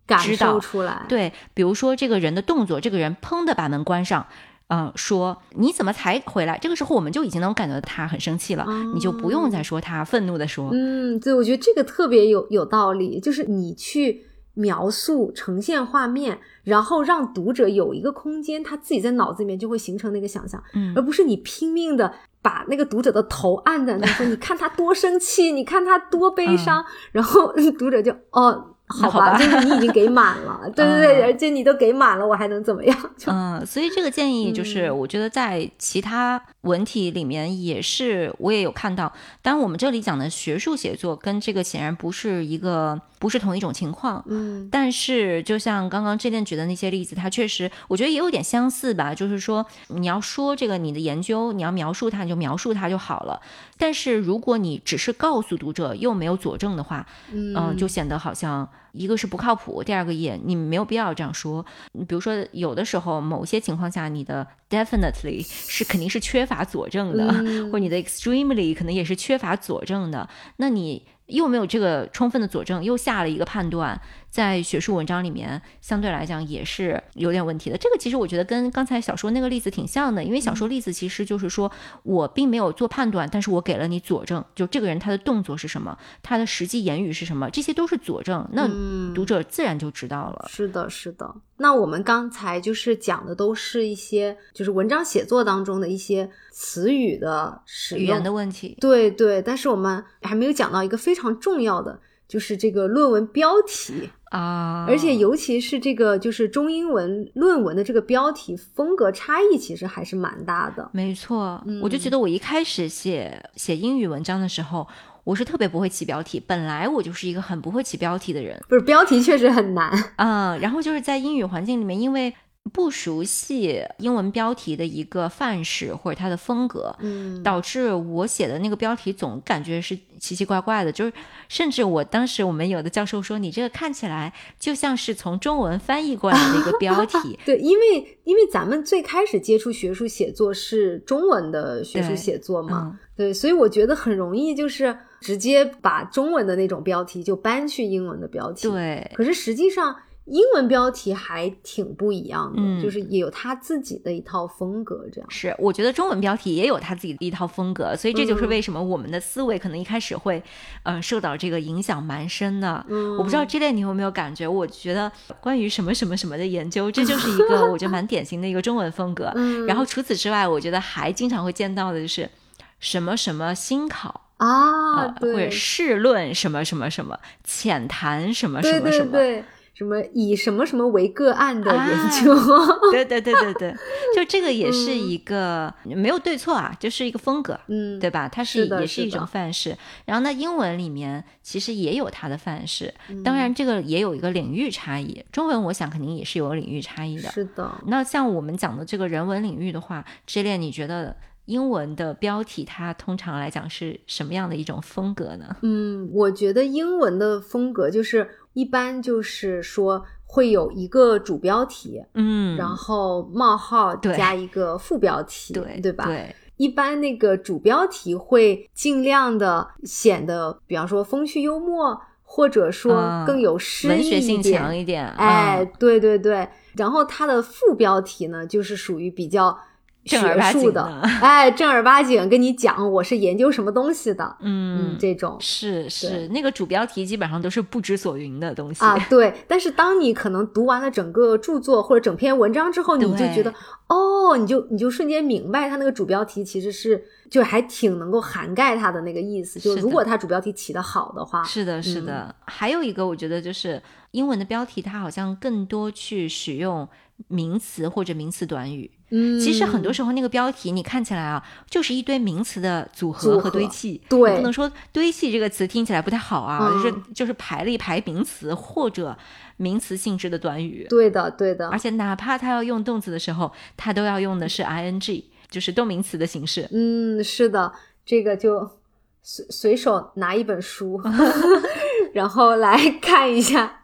感受出来。对，比如说这个人的动作，这个人砰的把门关上。嗯，说你怎么才回来？这个时候我们就已经能感觉到他很生气了，你就不用再说他愤怒的说。嗯，对，我觉得这个特别有有道理，就是你去描述、呈现画面，然后让读者有一个空间，他自己在脑子里面就会形成那个想象，嗯，而不是你拼命的把那个读者的头按在那说，你看他多生气，你看他多悲伤，然后读者就哦。好吧，就是你已经给满了，对对对，而且你都给满了，我还能怎么样？嗯，所以这个建议就是，我觉得在其他文体里面也是，我也有看到。当然，我们这里讲的学术写作跟这个显然不是一个。不是同一种情况，嗯，但是就像刚刚这边举的那些例子，它确实我觉得也有点相似吧。就是说，你要说这个你的研究，你要描述它，你就描述它就好了。但是如果你只是告诉读者又没有佐证的话，嗯，就显得好像一个是不靠谱，第二个也你没有必要这样说。你比如说，有的时候某些情况下，你的 definitely 是肯定是缺乏佐证的，或者你的 extremely 可能也是缺乏佐证的，那你。又没有这个充分的佐证，又下了一个判断。在学术文章里面，相对来讲也是有点问题的。这个其实我觉得跟刚才小说那个例子挺像的，因为小说例子其实就是说我并没有做判断，但是我给了你佐证，就这个人他的动作是什么，他的实际言语是什么，这些都是佐证，那读者自然就知道了。是的，是的。那我们刚才就是讲的都是一些就是文章写作当中的一些词语的使用的问题。对对，但是我们还没有讲到一个非常重要的。就是这个论文标题啊，而且尤其是这个就是中英文论文的这个标题风格差异，其实还是蛮大的。没错，嗯我就觉得我一开始写写英语文章的时候，我是特别不会起标题，本来我就是一个很不会起标题的人。不是标题确实很难，啊、然后就是在英语环境里面，因为不熟悉英文标题的一个范式或者它的风格，嗯。导致我写的那个标题总感觉是奇奇怪怪的，就是甚至我当时我们有的教授说，你这个看起来就像是从中文翻译过来的一个标 题。对，因为因为咱们最开始接触学术写作是中文的学术写作嘛，嗯，对，所以我觉得很容易就是直接把中文的那种标题就搬去英文的标题。，对，可是实际上英文标题还挺不一样的，嗯就是也有他自己的一套风格，这样。是，我觉得中文标题也有他自己的一套风格，所以这就是嗯为什么我们的思维可能一开始会，呃，受到这个影响蛮深的。嗯，我不知道这类你有没有感觉？我觉得关于什么什么什么的研究，这就 是一个我觉得蛮典型的一个中文风格。嗯，然后除此之外，我觉得还经常会见到的就是什么什么新考啊，呃，或者试论什么什么什么，浅谈什么什么什么。对对，什么以什么什么为个案的啊研究，对对对对对，就这个也是一个、没有对错啊，就是一个风格。嗯，对吧？它是的也是一种范式。然后呢，英文里面其实也有它的范式，嗯当然这个也有一个领域差异。中文我想肯定也是有领域差异的。是的，那像我们讲的这个人文领域的话，之恋，你觉得英文的标题它通常来讲是什么样的一种风格呢？嗯，我觉得英文的风格就是一般就是说会有一个主标题，嗯，然后冒号加一个副标题，对对吧？对，一般那个主标题会尽量的显得，比方说风趣幽默，或者说嗯更有诗意文学性。强一点。哎嗯，对对对，然后它的副标题呢，就是属于比较正儿八经的，哎，正儿八经跟你讲我是研究什么东西的，嗯，这种是是，那个主标题基本上都是不知所云的东西啊，对。但是当你可能读完了整个著作或者整篇文章之后，你就觉得哦，你就你就瞬间明白它那个主标题其实是就还挺能够涵盖它的那个意思。就如果它主标题起得好的话，是的，是嗯的。还有一个，我觉得就是英文的标题，它好像更多去使用名词或者名词短语。嗯，其实很多时候那个标题你看起来啊，就是一堆名词的组合和堆砌。对不能说堆砌这个词听起来不太好啊，嗯就是就是排了一排名词或者名词性质的短语。对的对的而，且哪怕他要用动词的时候，他都要用的是 ing，就是动名词的形式。嗯，是的，这个就随随手拿一本书，然后来 看一下。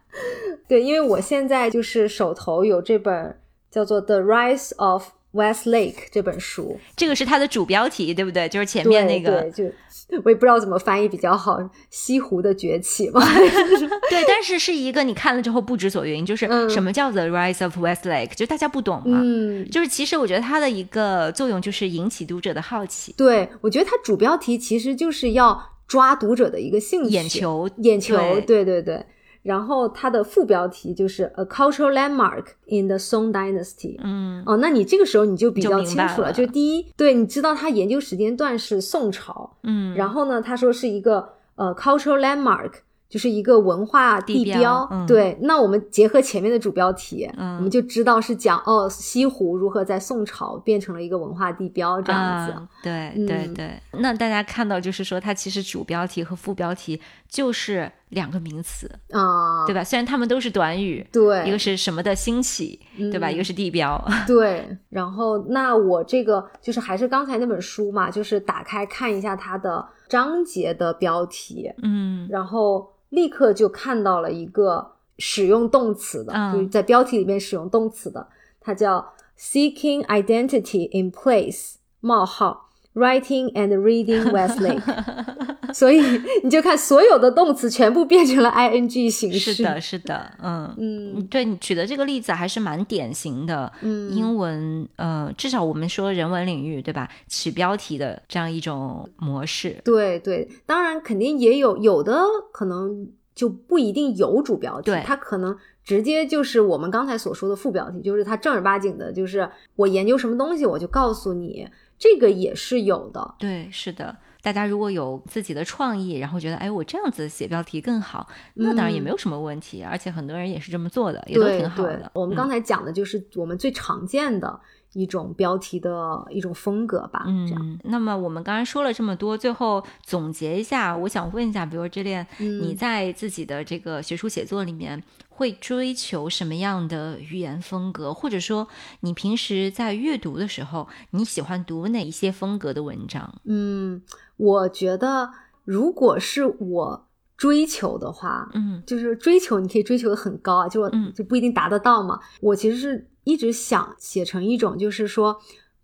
对，因为我现在就是手头有这本叫做《The Rise of Westlake》这本书，这个是它的主标题，对不对？就是前面那个对，就我也不知道怎么翻译比较好，西湖的崛起嘛。对，但是是一个你看了之后不知所云，就是嗯什么叫 The Rise of Westlake，就大家不懂嘛。嗯，就是其实我觉得它的一个作用就是引起读者的好奇、对，我觉得它主标题其实就是要抓读者的一个兴趣、眼球。眼球，对对对对。然后它的副标题就是 A Cultural Landmark in the Song Dynasty。嗯，哦，那你这个时候你就比较清楚了，了就第一，对你知道他研究时间段是宋朝，嗯，然后呢，他说是一个呃 cultural landmark，就是一个文化地地标嗯对，那我们结合前面的主标题，嗯我们就知道是讲哦西湖如何在宋朝变成了一个文化地标这样子。啊、对嗯对对。那大家看到就是说，它其实主标题和副标题就是两个名词，啊、对吧？虽然它们都是短语，对，一个是什么的兴起，对吧？嗯一个是地标。对，然后那我这个就是还是刚才那本书嘛，就是打开看一下它的章节的标题，嗯然后立刻就看到了一个使用动词的，嗯就是在标题里面使用动词的，它叫 seeking identity in place 冒号 writing and reading Westlake，所以你就看所有的动词全部变成了 ing 形式。是的，是的，嗯。嗯对你举的这个例子还是蛮典型的，嗯英文呃，至少我们说人文领域对吧？起标题的这样一种模式，对对，当然肯定也有有的可能就不一定有主标题对，它可能直接就是我们刚才所说的副标题，就是它正儿八经的，就是我研究什么东西我就告诉你，这个也是有的。对，是的。大家如果有自己的创意，然后觉得哎，我这样子写标题更好，那当然也没有什么问题。而且很多人也是这么做的，也都挺好的。我们刚才讲的就是我们最常见的。一种标题的一种风格吧。嗯，那么我们刚才说了这么多，最后总结一下，我想问一下，比如这恋，你在自己的这个学术写作里面会追求什么样的语言风格？或者说，你平时在阅读的时候，你喜欢读哪一些风格的文章？嗯，我觉得，如果是我追求的话，嗯，就是追求，你可以追求的很高啊，就就不一定达得到嘛。我其实是。一直想写成一种，就是说，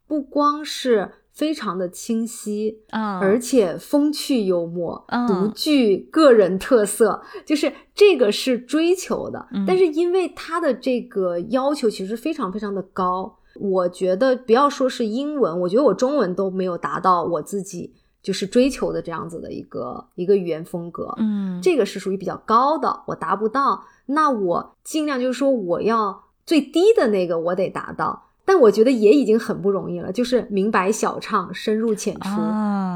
不光是非常的清晰啊，而且风趣幽默，独具个人特色，就是这个是追求的。但是因为它的这个要求其实非常非常的高，我觉得不要说是英文，我觉得我中文都没有达到我自己就是追求的这样子的一个一个语言风格。嗯，这个是属于比较高的，我达不到，那我尽量就是说我要。最低的那个我得达到，但我觉得也已经很不容易了。就是明白小畅，深入浅出，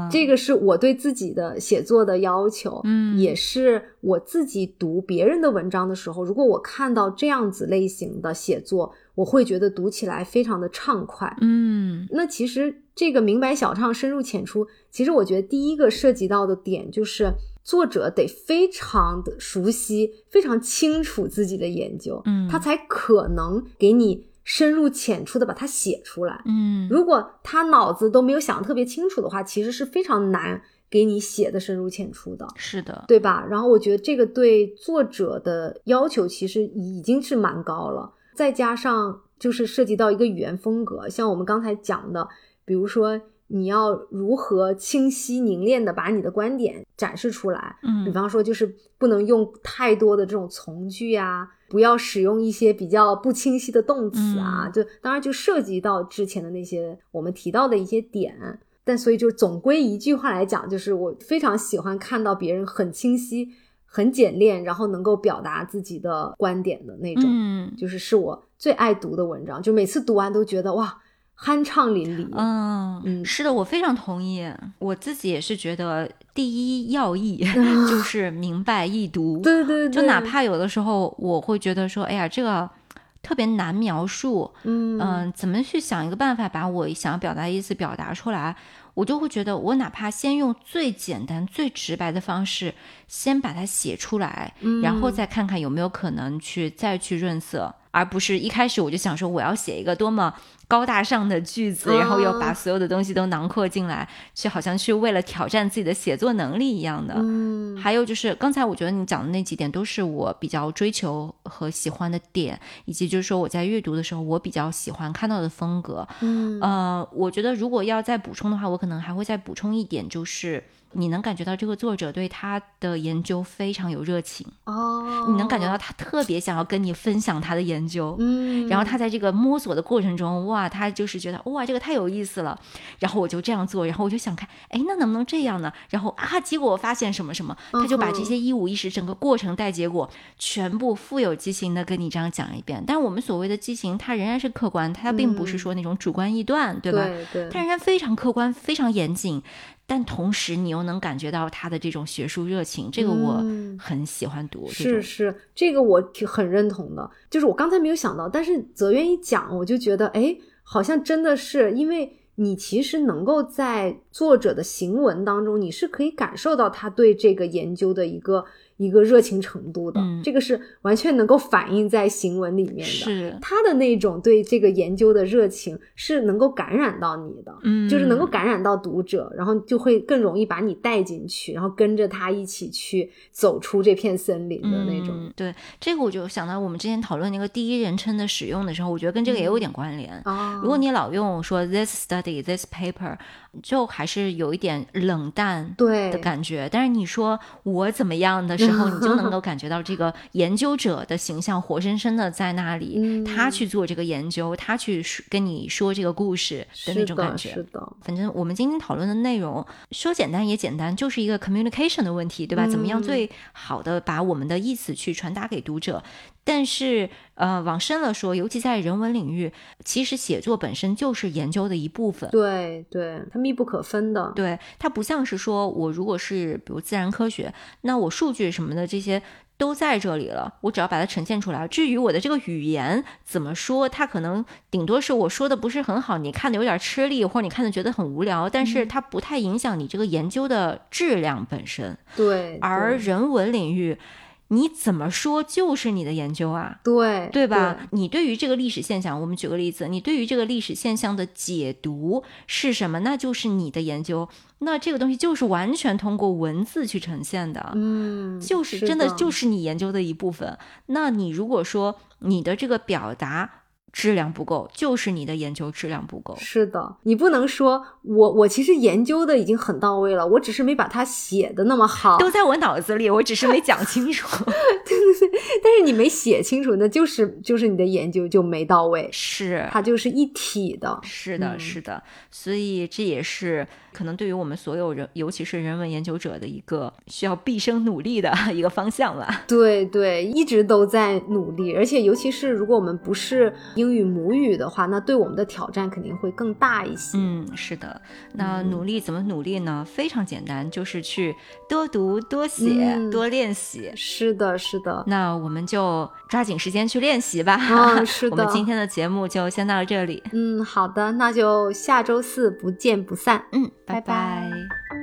这个是我对自己的写作的要求。嗯，也是我自己读别人的文章的时候，如果我看到这样子类型的写作，我会觉得读起来非常的畅快。嗯，那其实这个明白小畅，深入浅出，其实我觉得第一个涉及到的点就是。作者得非常的熟悉，非常清楚自己的研究，嗯，他才可能给你深入浅出的把它写出来，嗯，如果他脑子都没有想特别清楚的话，其实是非常难给你写的深入浅出的，是的，对吧？然后我觉得这个对作者的要求其实已经是蛮高了，再加上就是涉及到一个语言风格，像我们刚才讲的，比如说。你要如何清晰凝练的把你的观点展示出来？嗯，比方说就是不能用太多的这种从句啊，不要使用一些比较不清晰的动词啊，就当然就涉及到之前的那些我们提到的一些点。但所以就总归一句话来讲，就是我非常喜欢看到别人很清晰、很简练，然后能够表达自己的观点的那种，嗯，就是是我最爱读的文章。就每次读完都觉得哇。酣畅淋漓，嗯嗯，是的，我非常同意。我自己也是觉得，第一要义 就是明白易读。对对对，就哪怕有的时候我会觉得说，哎呀，这个特别难描述，嗯嗯，怎么去想一个办法把我想要表达的意思表达出来？我就会觉得，我哪怕先用最简单、最直白的方式先把它写出来，然后再看看有没有可能去再去润色。而不是一开始我就想说我要写一个多么高大上的句子，然后又把所有的东西都囊括进来，去好像去为了挑战自己的写作能力一样的。嗯，还有就是刚才我觉得你讲的那几点都是我比较追求和喜欢的点，以及就是说我在阅读的时候我比较喜欢看到的风格。嗯，呃，我觉得如果要再补充的话，我可能还会再补充一点，就是。你能感觉到这个作者对他的研究非常有热情哦，你能感觉到他特别想要跟你分享他的研究，嗯，然后他在这个摸索的过程中，哇，他就是觉得哇，这个太有意思了，然后我就这样做，然后我就想看，哎，那能不能这样呢？然后啊，结果我发现什么什么，他就把这些一五一十整个过程带结果全部富有激情的跟你这样讲一遍。但是我们所谓的激情，它仍然是客观，它并不是说那种主观臆断，对吧？对对，它仍然非常客观，非常严谨。但同时，你又能感觉到他的这种学术热情，这个我很喜欢读。是是，这个我挺很认同的。就是我刚才没有想到，但是泽渊一讲，我就觉得，哎，好像真的是，因为你其实能够在作者的行文当中，你是可以感受到他对这个研究的一个。一个热情程度的，这个是完全能够反映在行文里面的。是他的那种对这个研究的热情，是能够感染到你的，嗯，就是能够感染到读者，然后就会更容易把你带进去，然后跟着他一起去走出这片森林的那种。对，这个我就想到我们之前讨论那个第一人称的使用的时候，我觉得跟这个也有点关联。哦，如果你老用说 this study this paper。就还是有一点冷淡对的感觉，但是你说我怎么样的时候，你就能够感觉到这个研究者的形象活生生的在那里，他去做这个研究，他去跟你说这个故事的那种感觉。是的，反正我们今天讨论的内容说简单也简单，就是一个 communication 的问题，对吧？怎么样最好的把我们的意思去传达给读者？但是，呃，往深了说，尤其在人文领域，其实写作本身就是研究的一部分。对，对，它密不可分的。对，它不像是说我如果是比如自然科学，那我数据什么的这些都在这里了，我只要把它呈现出来。至于我的这个语言怎么说，它可能顶多是我说的不是很好，你看的有点吃力，或者你看的觉得很无聊，但是它不太影响你这个研究的质量本身。对，而人文领域。你怎么说就是你的研究啊？对对吧？你对于这个历史现象，我们举个例子，你对于这个历史现象的解读是什么？那就是你的研究。那这个东西就是完全通过文字去呈现的，嗯，就是真的就是你研究的一部分。那你如果说你的这个表达。质量不够，就是你的研究质量不够。是的，你不能说我我其实研究的已经很到位了，我只是没把它写的那么好，都在我脑子里，我只是没讲清楚。对对对，但是你没写清楚，那就是就是你的研究就没到位，是它就是一体的。是的，是的，所以这也是可能对于我们所有人，尤其是人文研究者的一个需要毕生努力的一个方向吧。对对，一直都在努力，而且尤其是如果我们不是。英语母语的话，那对我们的挑战肯定会更大一些。嗯，是的。那努力怎么努力呢？非常简单，就是去多读、多写、多练习。是的，是的。那我们就抓紧时间去练习吧。嗯，是的。我们今天的节目就先到这里。嗯，好的，那就下周四不见不散。嗯，拜拜。